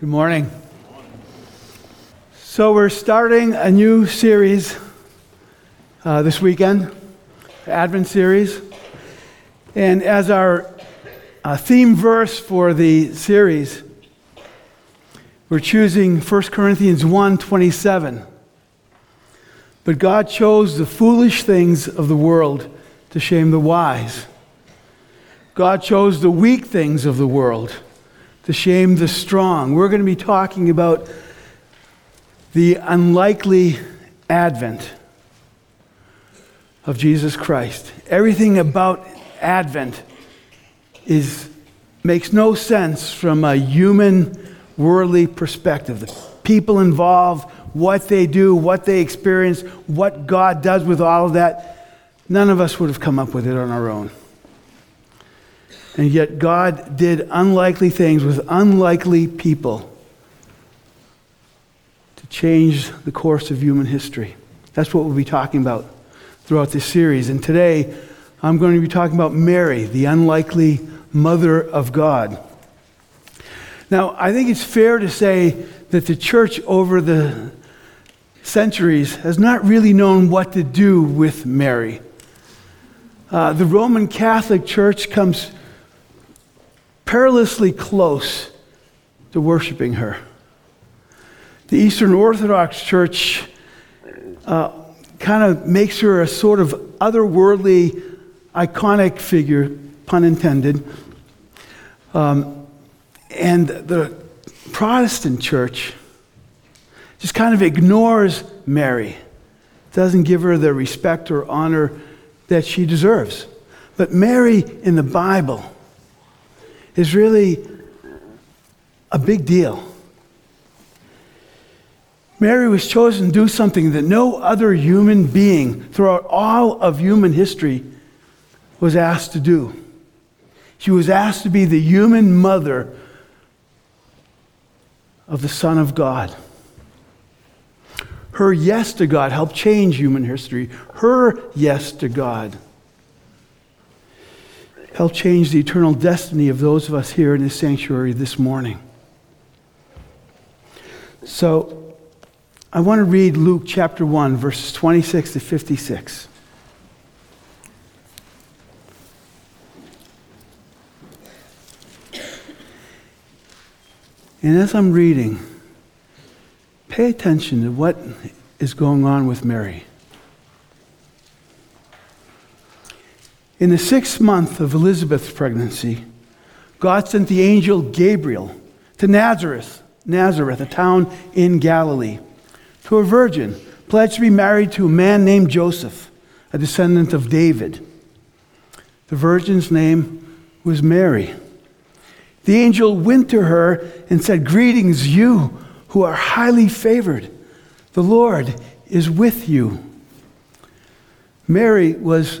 Good morning. So, we're starting a new series uh, this weekend, Advent series. And as our uh, theme verse for the series, we're choosing 1 Corinthians 1 27. But God chose the foolish things of the world to shame the wise. God chose the weak things of the world to shame the strong. We're going to be talking about the unlikely advent of Jesus Christ. Everything about Advent is, makes no sense from a human, worldly perspective. The people involved, what they do, what they experience, what God does with all of that, none of us would have come up with it on our own. And yet, God did unlikely things with unlikely people to change the course of human history. That's what we'll be talking about throughout this series. And today, I'm going to be talking about Mary, the unlikely mother of God. Now, I think it's fair to say that the church over the centuries has not really known what to do with Mary. Uh, the Roman Catholic Church comes perilously close to worshiping her. The Eastern Orthodox Church uh, kind of makes her a sort of otherworldly, iconic figure, pun intended. Um, and the Protestant church just kind of ignores Mary, doesn't give her the respect or honor that she deserves. But Mary in the Bible, is really a big deal. Mary was chosen to do something that no other human being throughout all of human history was asked to do. She was asked to be the human mother of the Son of God. Her yes to God helped change human history. Her yes to God help change the eternal destiny of those of us here in this sanctuary this morning. So, I want to read Luke chapter 1, verses 26 to 56. And as I'm reading, pay attention to what is going on with Mary. In the sixth month of Elizabeth's pregnancy, God sent the angel Gabriel to Nazareth, Nazareth, a town in Galilee, to a virgin pledged to be married to a man named Joseph, a descendant of David. The virgin's name was Mary. The angel went to her and said, Greetings, you who are highly favored. The Lord is with you. Mary was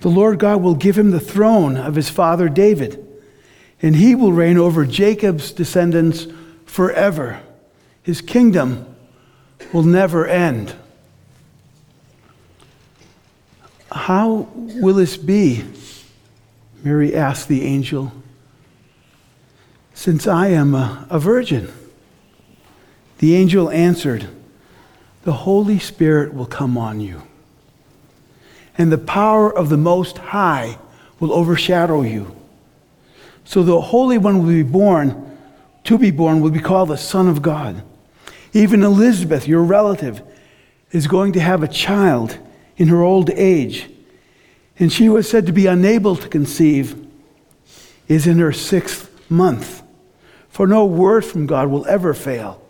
The Lord God will give him the throne of his father David, and he will reign over Jacob's descendants forever. His kingdom will never end. How will this be? Mary asked the angel. Since I am a, a virgin. The angel answered, The Holy Spirit will come on you and the power of the Most High will overshadow you. So the Holy One will be born, to be born, will be called the Son of God. Even Elizabeth, your relative, is going to have a child in her old age. And she was said to be unable to conceive, is in her sixth month. For no word from God will ever fail.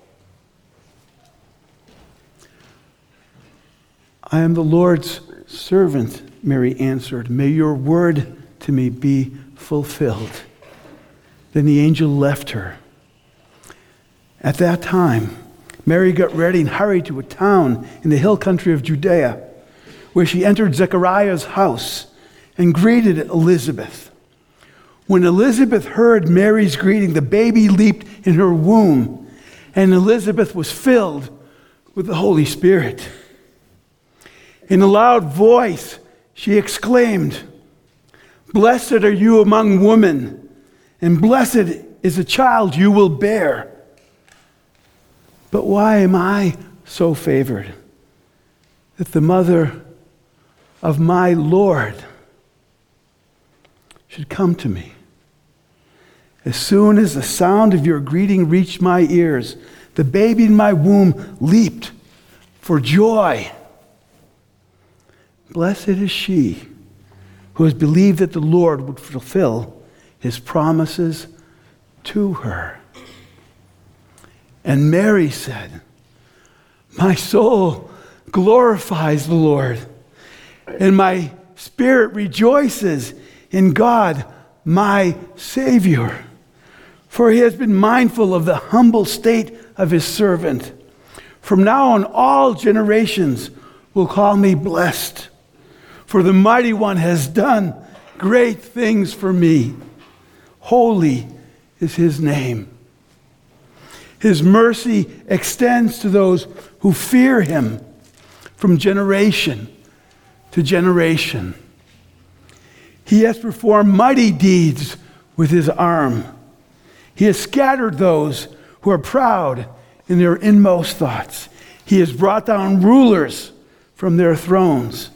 I am the Lord's servant, Mary answered. May your word to me be fulfilled. Then the angel left her. At that time, Mary got ready and hurried to a town in the hill country of Judea, where she entered Zechariah's house and greeted Elizabeth. When Elizabeth heard Mary's greeting, the baby leaped in her womb, and Elizabeth was filled with the Holy Spirit. In a loud voice, she exclaimed, Blessed are you among women, and blessed is the child you will bear. But why am I so favored that the mother of my Lord should come to me? As soon as the sound of your greeting reached my ears, the baby in my womb leaped for joy. Blessed is she who has believed that the Lord would fulfill his promises to her. And Mary said, My soul glorifies the Lord, and my spirit rejoices in God, my Savior. For he has been mindful of the humble state of his servant. From now on, all generations will call me blessed. For the mighty one has done great things for me. Holy is his name. His mercy extends to those who fear him from generation to generation. He has performed mighty deeds with his arm. He has scattered those who are proud in their inmost thoughts. He has brought down rulers from their thrones,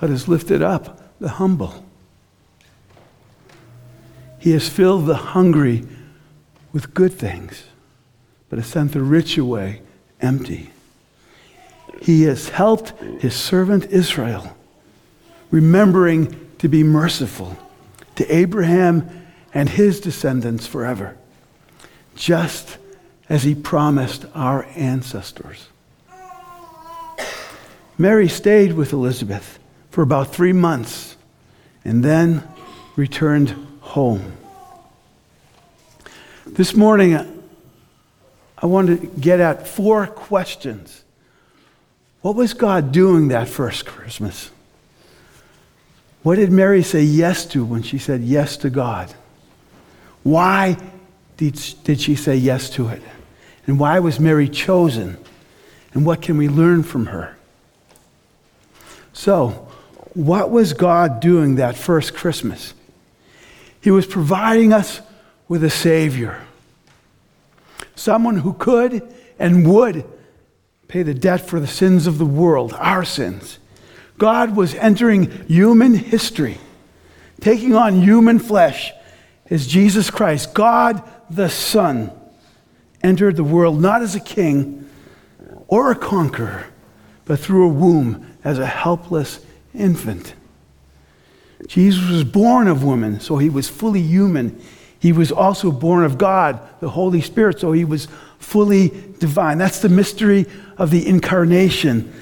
but has lifted up the humble. He has filled the hungry with good things, but has sent the rich away empty. He has helped his servant Israel, remembering to be merciful to Abraham and his descendants forever, just as he promised our ancestors. Mary stayed with Elizabeth for about three months and then returned home. This morning, I want to get at four questions. What was God doing that first Christmas? What did Mary say yes to when she said yes to God? Why did, she say yes to it? And why was Mary chosen? And what can we learn from her? So, what was God doing that first Christmas? He was providing us with a Savior, someone who could and would pay the debt for the sins of the world, our sins. God was entering human history, taking on human flesh as Jesus Christ, God the Son, entered the world not as a king or a conqueror, but through a womb as a helpless infant. Jesus was born of woman, so he was fully human. He was also born of God, the Holy Spirit, so he was fully divine. That's the mystery of the incarnation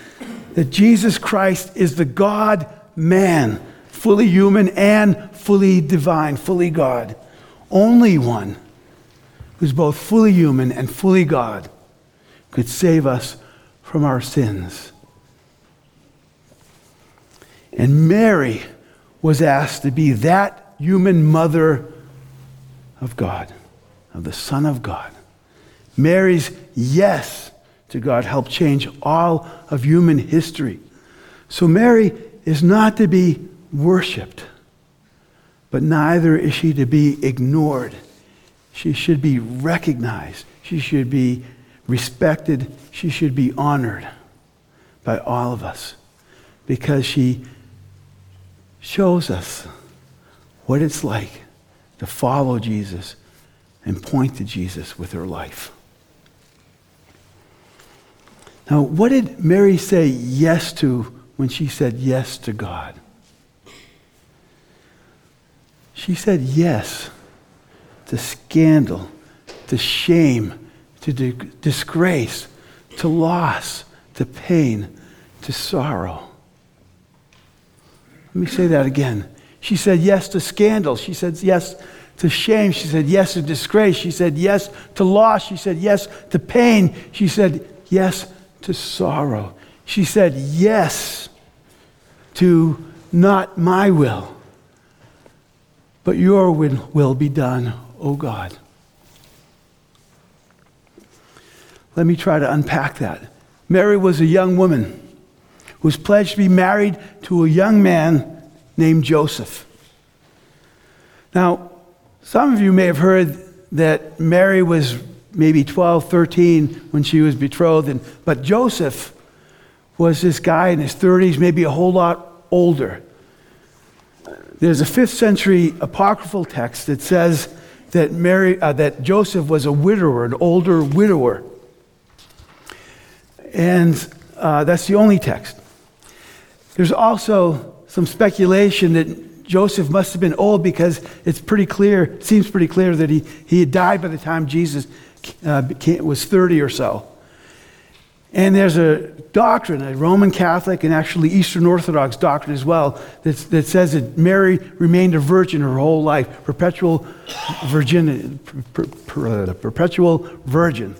that Jesus Christ is the God man, fully human and fully divine, fully God. Only one who's both fully human and fully God could save us from our sins. And Mary was asked to be that human mother of God, of the Son of God. Mary's yes to God helped change all of human history. So Mary is not to be worshiped, but neither is she to be ignored. She should be recognized. She should be respected. She should be honored by all of us because she shows us what it's like to follow Jesus and point to Jesus with her life. Now, what did Mary say yes to when she said yes to God? She said yes to scandal, to shame, to di- disgrace, to loss, to pain, to sorrow. Let me say that again. She said yes to scandal. She said yes to shame. She said yes to disgrace. She said yes to loss. She said yes to pain. She said yes to sorrow. She said yes to not my will, but your will, will be done, O God. Let me try to unpack that. Mary was a young woman who was pledged to be married to a young man named Joseph. Now, some of you may have heard that Mary was maybe 12, 13 when she was betrothed, and, but Joseph was this guy in his 30s, maybe a whole lot older. There's a fifth century apocryphal text that says that, Mary, uh, that Joseph was a widower, an older widower. And uh, that's the only text. There's also some speculation that Joseph must have been old because it's pretty clear, it seems pretty clear that he, he had died by the time Jesus uh, became, was 30 or so. And there's a doctrine, a Roman Catholic and actually Eastern Orthodox doctrine as well, that, that says that Mary remained a virgin her whole life, perpetual virginity, per, per, uh, perpetual virgin.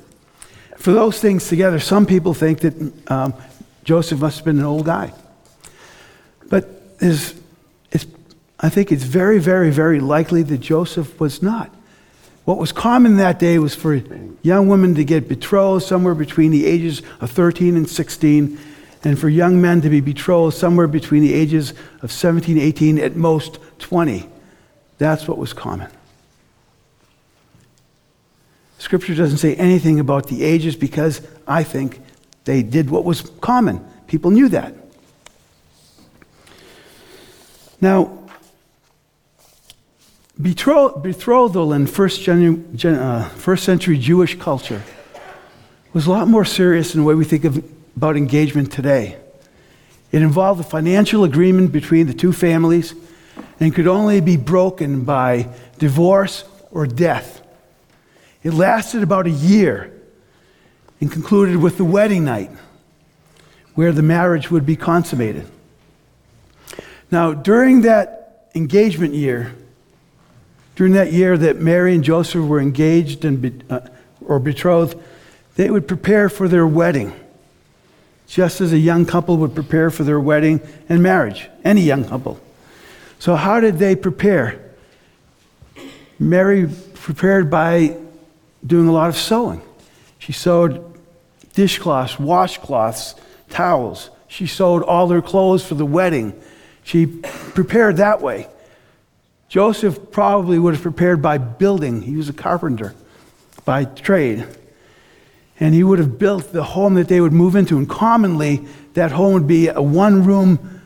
For those things together, some people think that um, Joseph must have been an old guy. But it's, I think it's very, very, very likely that Joseph was not. What was common that day was for young women to get betrothed somewhere between the ages of 13 and 16, and for young men to be betrothed somewhere between the ages of 17, 18, at most 20. That's what was common. Scripture doesn't say anything about the ages because I think they did what was common. People knew that. Now, betrothal in first, gen- uh, first century Jewish culture was a lot more serious than the way we think of, about engagement today. It involved a financial agreement between the two families and could only be broken by divorce or death. It lasted about a year and concluded with the wedding night, where the marriage would be consummated. Now, during that engagement year, during that year that Mary and Joseph were engaged and be, uh, or betrothed, they would prepare for their wedding, just as a young couple would prepare for their wedding and marriage, any young couple. So, how did they prepare? Mary prepared by doing a lot of sewing. She sewed dishcloths, washcloths, towels. She sewed all their clothes for the wedding. She prepared that way. Joseph probably would have prepared by building. He was a carpenter by trade. And he would have built the home that they would move into. And commonly, that home would be a one room,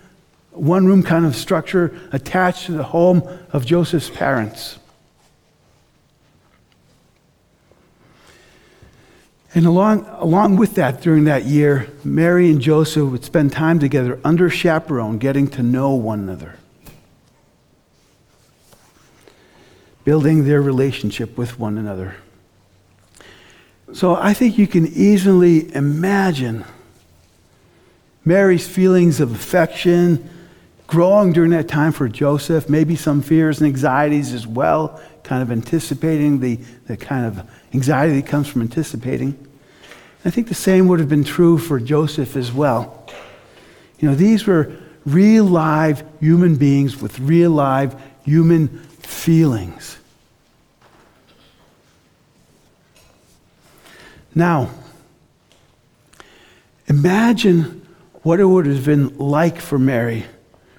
one room kind of structure attached to the home of Joseph's parents. And along, along with that, during that year, Mary and Joseph would spend time together under chaperone, getting to know one another, building their relationship with one another. So I think you can easily imagine Mary's feelings of affection growing during that time for Joseph, maybe some fears and anxieties as well, kind of anticipating the, the kind of anxiety that comes from anticipating. I think the same would have been true for Joseph as well. You know, these were real live human beings with real live human feelings. Now, imagine what it would have been like for Mary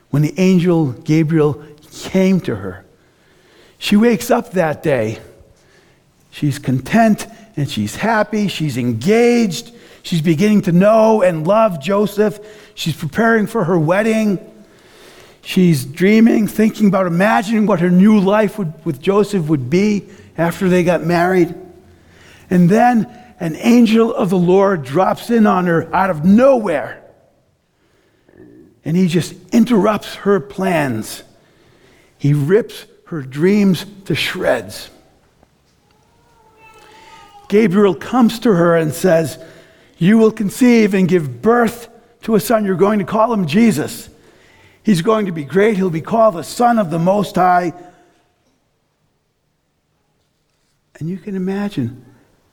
when the angel Gabriel came to her. She wakes up that day She's content and she's happy. She's engaged. She's beginning to know and love Joseph. She's preparing for her wedding. She's dreaming, thinking about imagining what her new life would, with Joseph would be after they got married. And then an angel of the Lord drops in on her out of nowhere. And he just interrupts her plans. He rips her dreams to shreds. Gabriel comes to her and says, You will conceive and give birth to a son. You're going to call him Jesus. He's going to be great. He'll be called the Son of the Most High. And you can imagine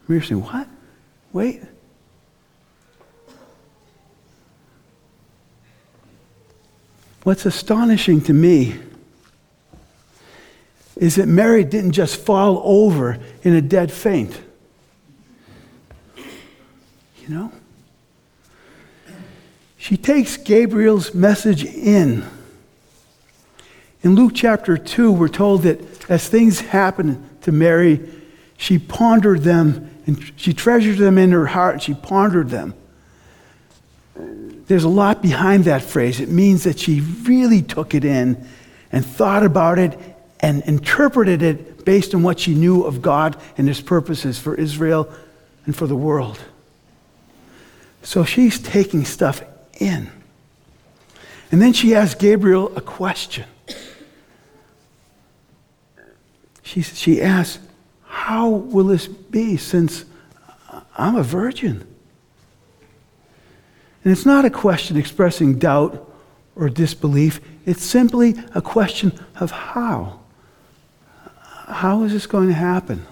Mary saying, What? Wait. What's astonishing to me is that Mary didn't just fall over in a dead faint. You know? She takes Gabriel's message in. In Luke chapter 2, we're told that as things happened to Mary, she pondered them and she treasured them in her heart. She pondered them. There's a lot behind that phrase. It means that she really took it in and thought about it and interpreted it based on what she knew of God and his purposes for Israel and for the world. So she's taking stuff in. And then she asks Gabriel a question. She, she asks, How will this be since I'm a virgin? And it's not a question expressing doubt or disbelief, it's simply a question of how. How is this going to happen?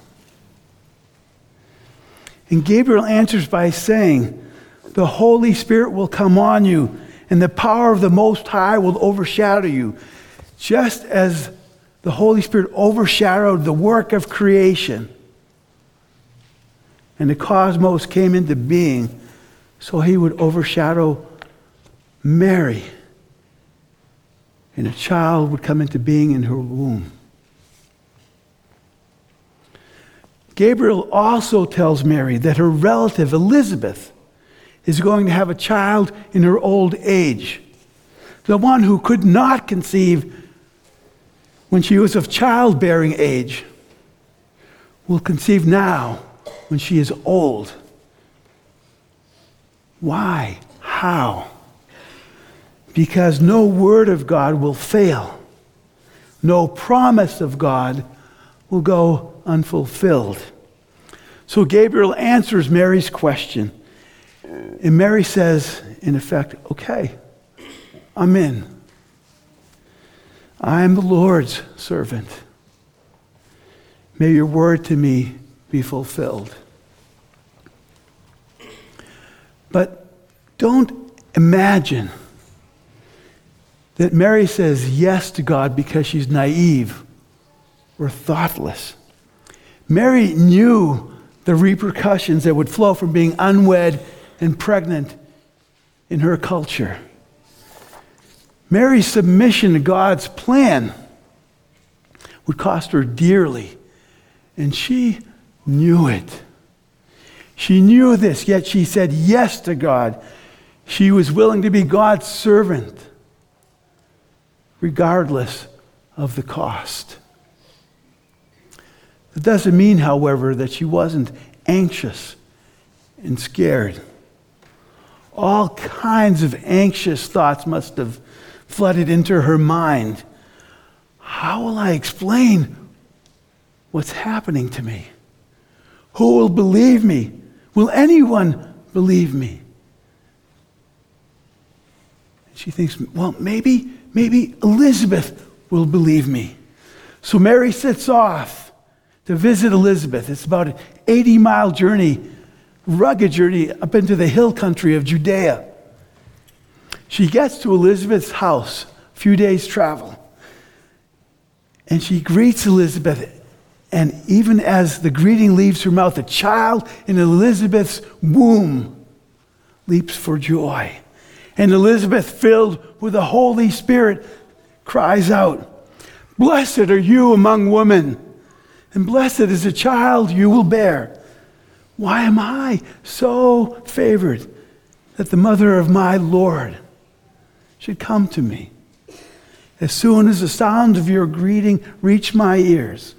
And Gabriel answers by saying, The Holy Spirit will come on you, and the power of the Most High will overshadow you. Just as the Holy Spirit overshadowed the work of creation, and the cosmos came into being, so he would overshadow Mary, and a child would come into being in her womb. Gabriel also tells Mary that her relative Elizabeth is going to have a child in her old age. The one who could not conceive when she was of childbearing age will conceive now when she is old. Why? How? Because no word of God will fail. No promise of God will go unfulfilled. So Gabriel answers Mary's question. And Mary says, in effect, okay, I'm in. I am the Lord's servant. May your word to me be fulfilled. But don't imagine that Mary says yes to God because she's naive or thoughtless. Mary knew the repercussions that would flow from being unwed and pregnant in her culture. Mary's submission to God's plan would cost her dearly, and she knew it. She knew this, yet she said yes to God. She was willing to be God's servant, regardless of the cost. It doesn't mean, however, that she wasn't anxious and scared. All kinds of anxious thoughts must have flooded into her mind. How will I explain what's happening to me? Who will believe me? Will anyone believe me? She thinks, well, maybe, maybe Elizabeth will believe me. So Mary sets off to visit Elizabeth. It's about an 80 mile journey, rugged journey up into the hill country of Judea. She gets to Elizabeth's house, a few days' travel, and she greets Elizabeth. And even as the greeting leaves her mouth, a child in Elizabeth's womb leaps for joy. And Elizabeth, filled with the Holy Spirit, cries out, Blessed are you among women and blessed is the child you will bear. Why am I so favored that the mother of my Lord should come to me? As soon as the sound of your greeting reached my ears,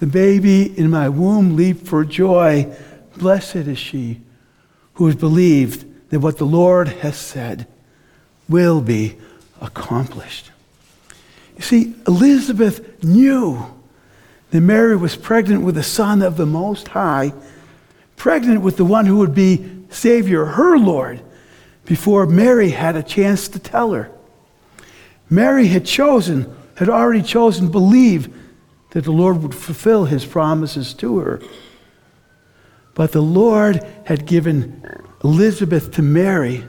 the baby in my womb leaped for joy. Blessed is she who has believed that what the Lord has said will be accomplished. You see, Elizabeth knew that Mary was pregnant with the Son of the Most High, pregnant with the one who would be Savior, her Lord, before Mary had a chance to tell her. Mary had chosen, had already chosen, believe that the Lord would fulfill his promises to her. But the Lord had given Elizabeth to Mary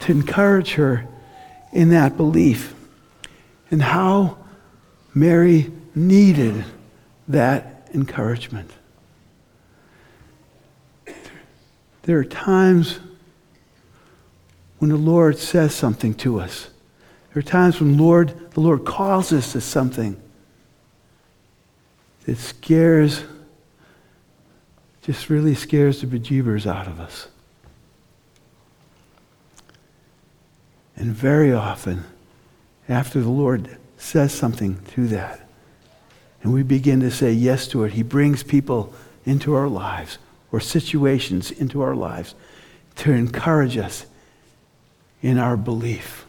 to encourage her in that belief. And how Mary needed that encouragement. There are times when the Lord says something to us. There are times when Lord, the Lord calls us to something that scares, just really scares the bejeebers out of us. And very often, after the Lord says something to that, and we begin to say yes to it, He brings people into our lives or situations into our lives to encourage us in our belief.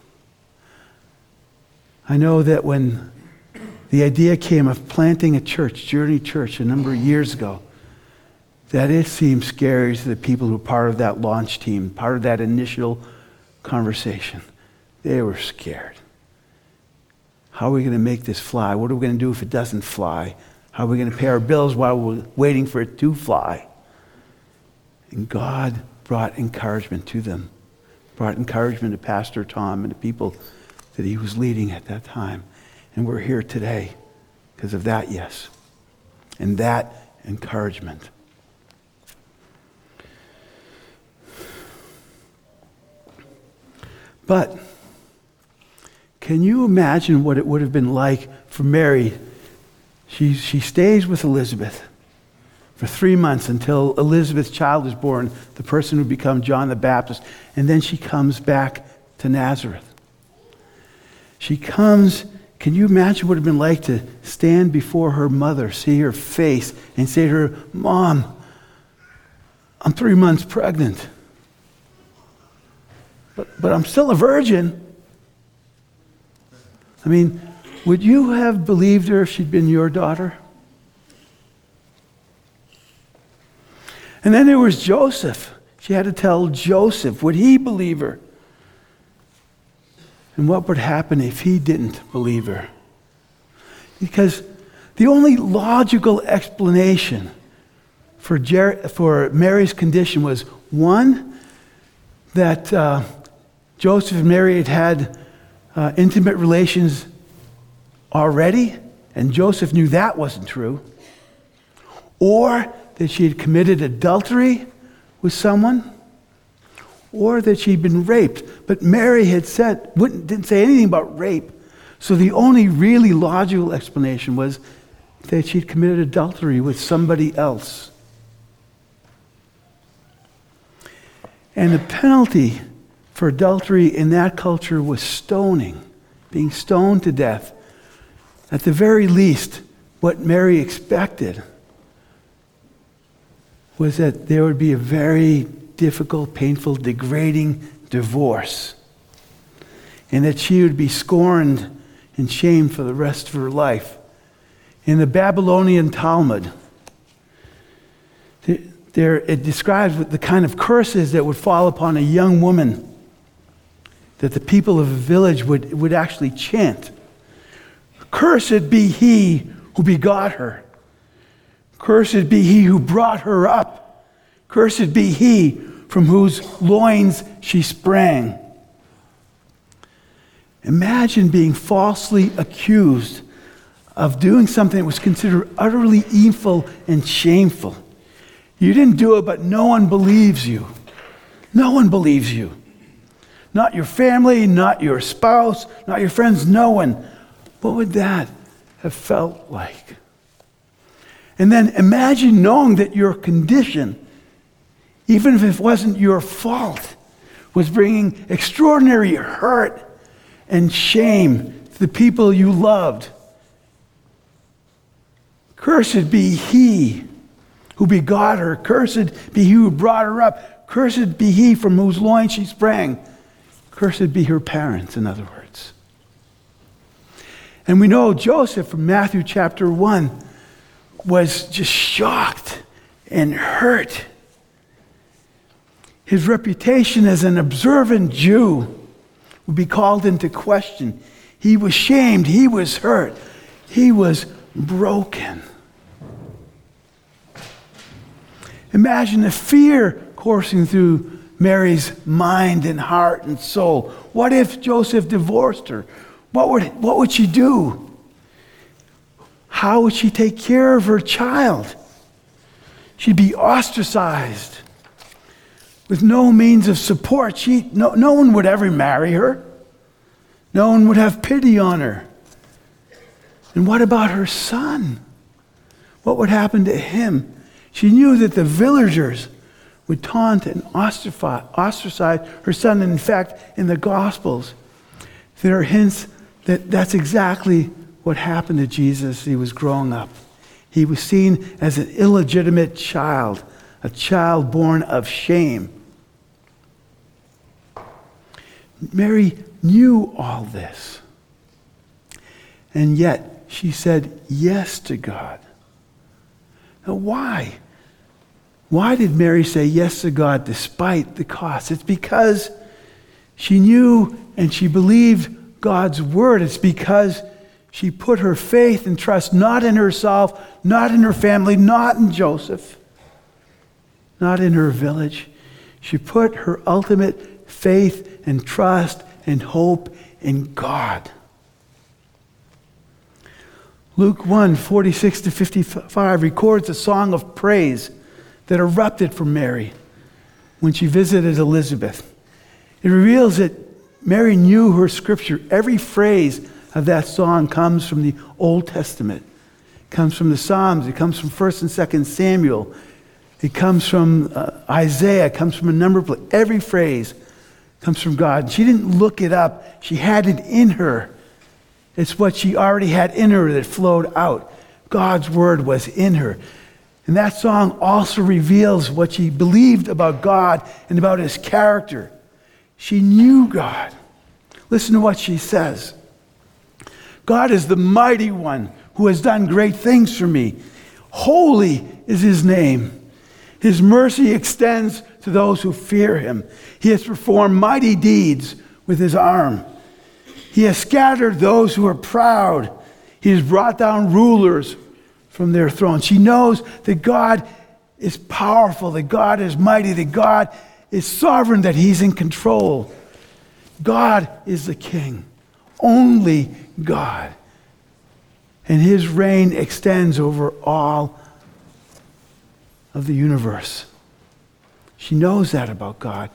I know that when the idea came of planting a church, Journey Church, a number of years ago, that it seemed scary to the people who were part of that launch team, part of that initial conversation. They were scared. How are we going to make this fly? What are we going to do if it doesn't fly? How are we going to pay our bills while we're waiting for it to fly? And God brought encouragement to them, brought encouragement to Pastor Tom and the people that he was leading at that time. And we're here today because of that, yes. And that encouragement. But can you imagine what it would have been like for Mary? She, she stays with Elizabeth for three months until Elizabeth's child is born, the person who become John the Baptist. And then she comes back to Nazareth. She comes, can you imagine what it would have been like to stand before her mother, see her face, and say to her, Mom, I'm three months pregnant. But, but I'm still a virgin. I mean, would you have believed her if she'd been your daughter? And then there was Joseph. She had to tell Joseph, would he believe her? And what would happen if he didn't believe her? Because the only logical explanation for, Jer- for Mary's condition was one, that uh, Joseph and Mary had had uh, intimate relations already, and Joseph knew that wasn't true, or that she had committed adultery with someone or that she'd been raped. But Mary had said, didn't say anything about rape. So the only really logical explanation was that she'd committed adultery with somebody else. And the penalty for adultery in that culture was stoning, being stoned to death. At the very least, what Mary expected was that there would be a very difficult, painful, degrading divorce. And that she would be scorned and shamed for the rest of her life. In the Babylonian Talmud, there, it describes the kind of curses that would fall upon a young woman that the people of a village would, would actually chant. Cursed be he who begot her. Cursed be he who brought her up. Cursed be he from whose loins she sprang. Imagine being falsely accused of doing something that was considered utterly evil and shameful. You didn't do it, but no one believes you. No one believes you. Not your family, not your spouse, not your friends, no one. What would that have felt like? And then imagine knowing that your condition, even if it wasn't your fault, was bringing extraordinary hurt and shame to the people you loved. Cursed be he who begot her. Cursed be he who brought her up. Cursed be he from whose loins she sprang. Cursed be her parents, in other words. And we know Joseph from Matthew chapter 1 was just shocked and hurt. His reputation as an observant Jew would be called into question. He was shamed, he was hurt, he was broken. Imagine the fear coursing through Mary's mind and heart and soul. What if Joseph divorced her? What would, what would she do? How would she take care of her child? She'd be ostracized with no means of support. She, no, no one would ever marry her, no one would have pity on her. And what about her son? What would happen to him? She knew that the villagers would taunt and ostracize her son. And in fact, in the Gospels, there are hints that that's exactly what happened to Jesus. He was growing up. He was seen as an illegitimate child, a child born of shame. Mary knew all this. And yet, she said yes to God. Now, why? Why did Mary say yes to God despite the cost? It's because she knew and she believed God's word. It's because she put her faith and trust not in herself, not in her family, not in Joseph, not in her village. She put her ultimate faith and trust and hope in God. Luke 1 46 to 55 records a song of praise that erupted from Mary when she visited Elizabeth. It reveals that Mary knew her scripture. Every phrase of that song comes from the Old Testament, comes from the Psalms, it comes from 1st and 2nd Samuel, it comes from uh, Isaiah, it comes from a number of every phrase comes from God. She didn't look it up, she had it in her. It's what she already had in her that flowed out. God's word was in her. And that song also reveals what she believed about God and about his character. She knew God. Listen to what she says God is the mighty one who has done great things for me. Holy is his name. His mercy extends to those who fear him. He has performed mighty deeds with his arm. He has scattered those who are proud. He has brought down rulers from their thrones. She knows that God is powerful, that God is mighty, that God is sovereign, that He's in control. God is the King, only God. And His reign extends over all of the universe. She knows that about God.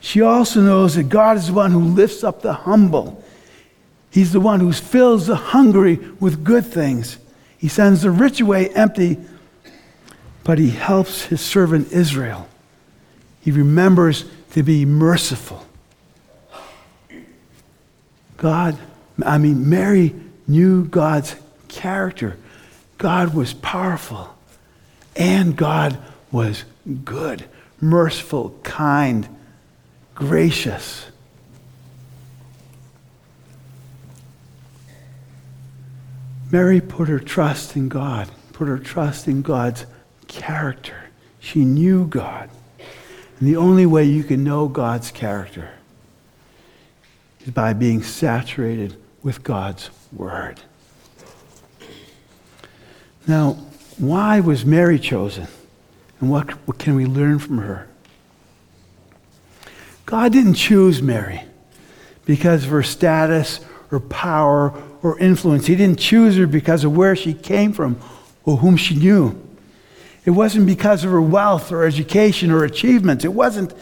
She also knows that God is the one who lifts up the humble He's the one who fills the hungry with good things. He sends the rich away empty, but he helps his servant Israel. He remembers to be merciful. God, I mean, Mary knew God's character. God was powerful, and God was good, merciful, kind, gracious. Mary put her trust in God, put her trust in God's character. She knew God. And the only way you can know God's character is by being saturated with God's Word. Now, why was Mary chosen? And what, what can we learn from her? God didn't choose Mary because of her status or power or influence. He didn't choose her because of where she came from or whom she knew. It wasn't because of her wealth or education or achievements. It wasn't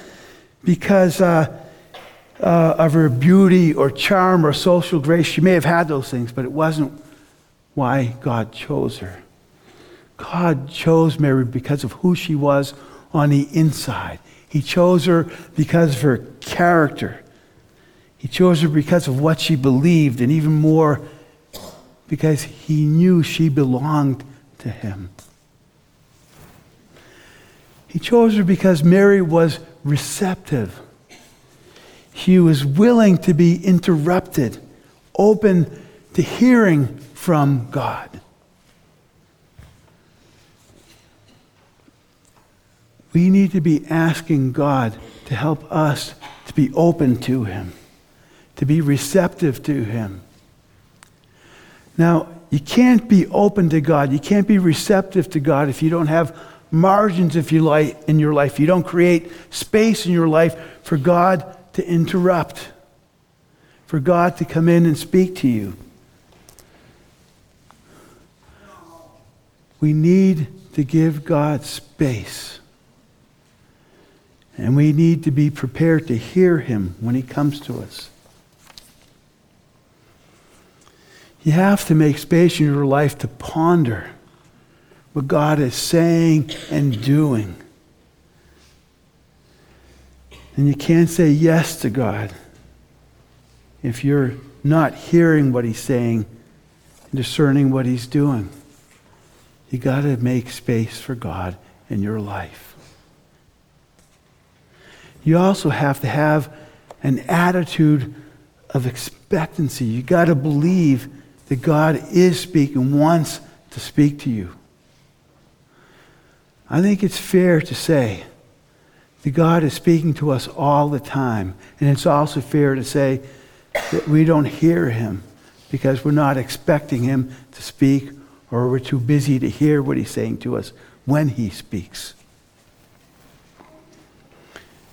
because uh, uh, of her beauty or charm or social grace. She may have had those things, but it wasn't why God chose her. God chose Mary because of who she was on the inside. He chose her because of her character. He chose her because of what she believed, and even more, because he knew she belonged to him. He chose her because Mary was receptive. She was willing to be interrupted, open to hearing from God. We need to be asking God to help us to be open to Him to be receptive to Him. Now, You can't be open to God. You can't be receptive to God if you don't have margins if you like in your life. You don't create space in your life for God to interrupt, for God to come in and speak to you. We need to give God space. And we need to be prepared to hear him when he comes to us. You have to make space in your life to ponder what God is saying and doing. And you can't say yes to God if you're not hearing what He's saying and discerning what He's doing. You got to make space for God in your life. You also have to have an attitude of expectancy. You got to believe that God is speaking, wants to speak to you. I think it's fair to say that God is speaking to us all the time. And it's also fair to say that we don't hear him because we're not expecting him to speak or we're too busy to hear what he's saying to us when he speaks.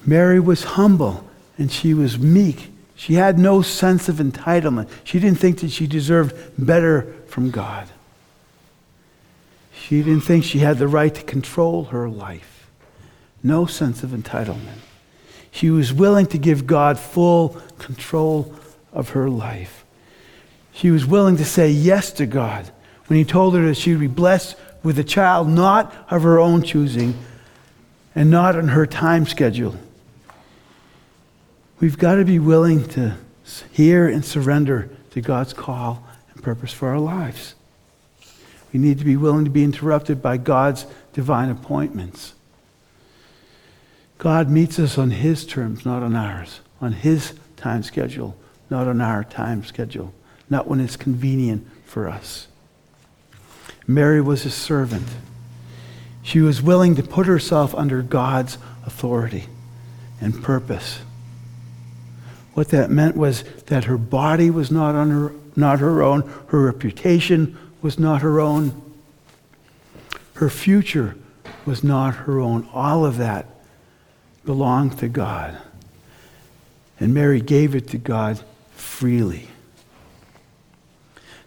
Mary was humble and she was meek. She had no sense of entitlement. She didn't think that she deserved better from God. She didn't think she had the right to control her life. No sense of entitlement. She was willing to give God full control of her life. She was willing to say yes to God when He told her that she would be blessed with a child not of her own choosing and not on her time schedule. We've got to be willing to hear and surrender to God's call and purpose for our lives. We need to be willing to be interrupted by God's divine appointments. God meets us on His terms, not on ours, on His time schedule, not on our time schedule, not when it's convenient for us. Mary was a servant. She was willing to put herself under God's authority and purpose. What that meant was that her body was not, on her, not her own, her reputation was not her own, her future was not her own. All of that belonged to God. And Mary gave it to God freely.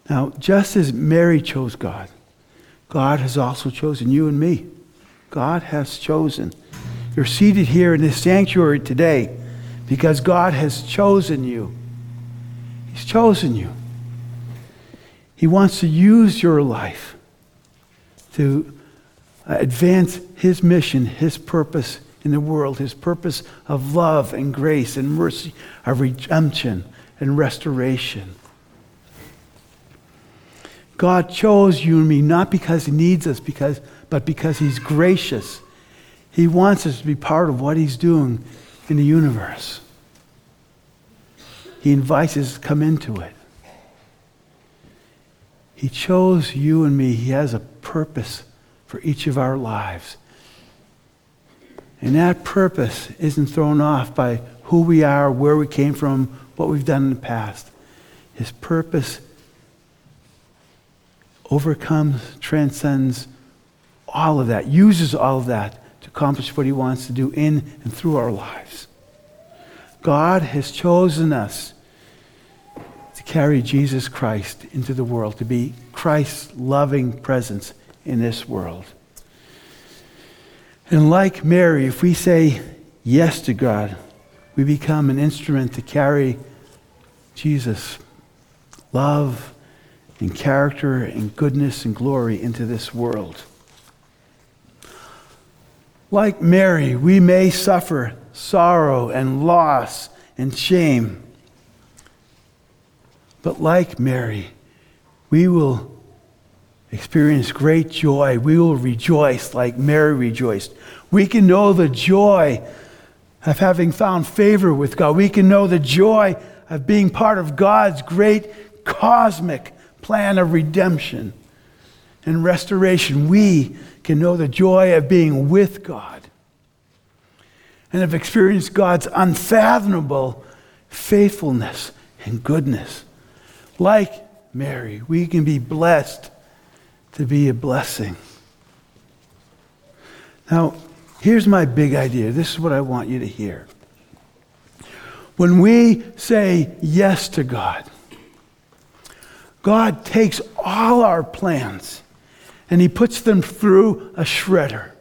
Now, just as Mary chose God, God has also chosen you and me. God has chosen. You're seated here in this sanctuary today because God has chosen you. He's chosen you. He wants to use your life to advance His mission, His purpose in the world, His purpose of love and grace and mercy, of redemption and restoration. God chose you and me not because He needs us, because, but because He's gracious. He wants us to be part of what He's doing in the universe. He invites us to come into it. He chose you and me. He has a purpose for each of our lives. And that purpose isn't thrown off by who we are, where we came from, what we've done in the past. His purpose overcomes, transcends all of that, uses all of that accomplish what he wants to do in and through our lives. God has chosen us to carry Jesus Christ into the world, to be Christ's loving presence in this world. And like Mary, if we say yes to God, we become an instrument to carry Jesus' love and character and goodness and glory into this world. Like Mary, we may suffer sorrow and loss and shame. But like Mary, we will experience great joy. We will rejoice like Mary rejoiced. We can know the joy of having found favor with God. We can know the joy of being part of God's great cosmic plan of redemption and restoration. We can know the joy of being with God and have experienced God's unfathomable faithfulness and goodness. Like Mary. We can be blessed to be a blessing. Now, here's my big idea. This is what I want you to hear. When we say yes to God, God takes all our plans and He puts them through a shredder.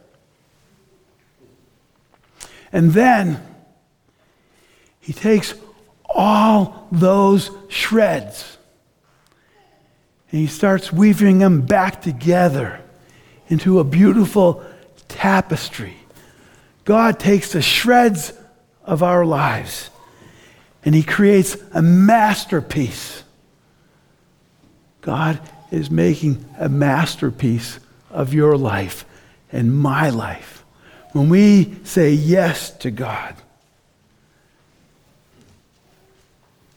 And then He takes all those shreds and He starts weaving them back together into a beautiful tapestry. God takes the shreds of our lives and He creates a masterpiece. God is making a masterpiece of your life and my life. When we say yes to God,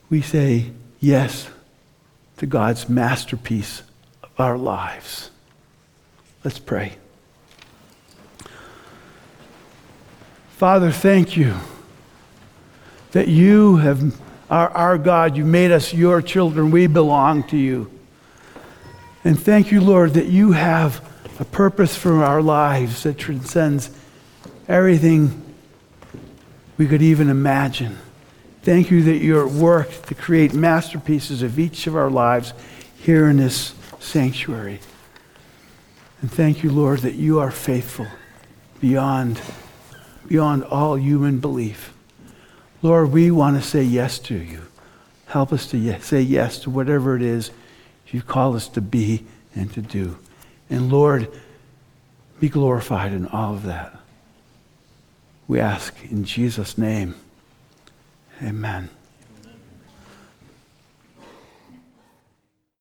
we say yes to God's masterpiece of our lives. Let's pray. Father, thank you that you have, are our God. You made us your children. We belong to you. And thank you, Lord, that you have a purpose for our lives that transcends everything we could even imagine. Thank you that you're at work to create masterpieces of each of our lives here in this sanctuary. And thank you, Lord, that you are faithful beyond, beyond all human belief. Lord, we want to say yes to you. Help us to say yes to whatever it is you've called us to be and to do. And Lord, be glorified in all of that. We ask in Jesus' name. Amen.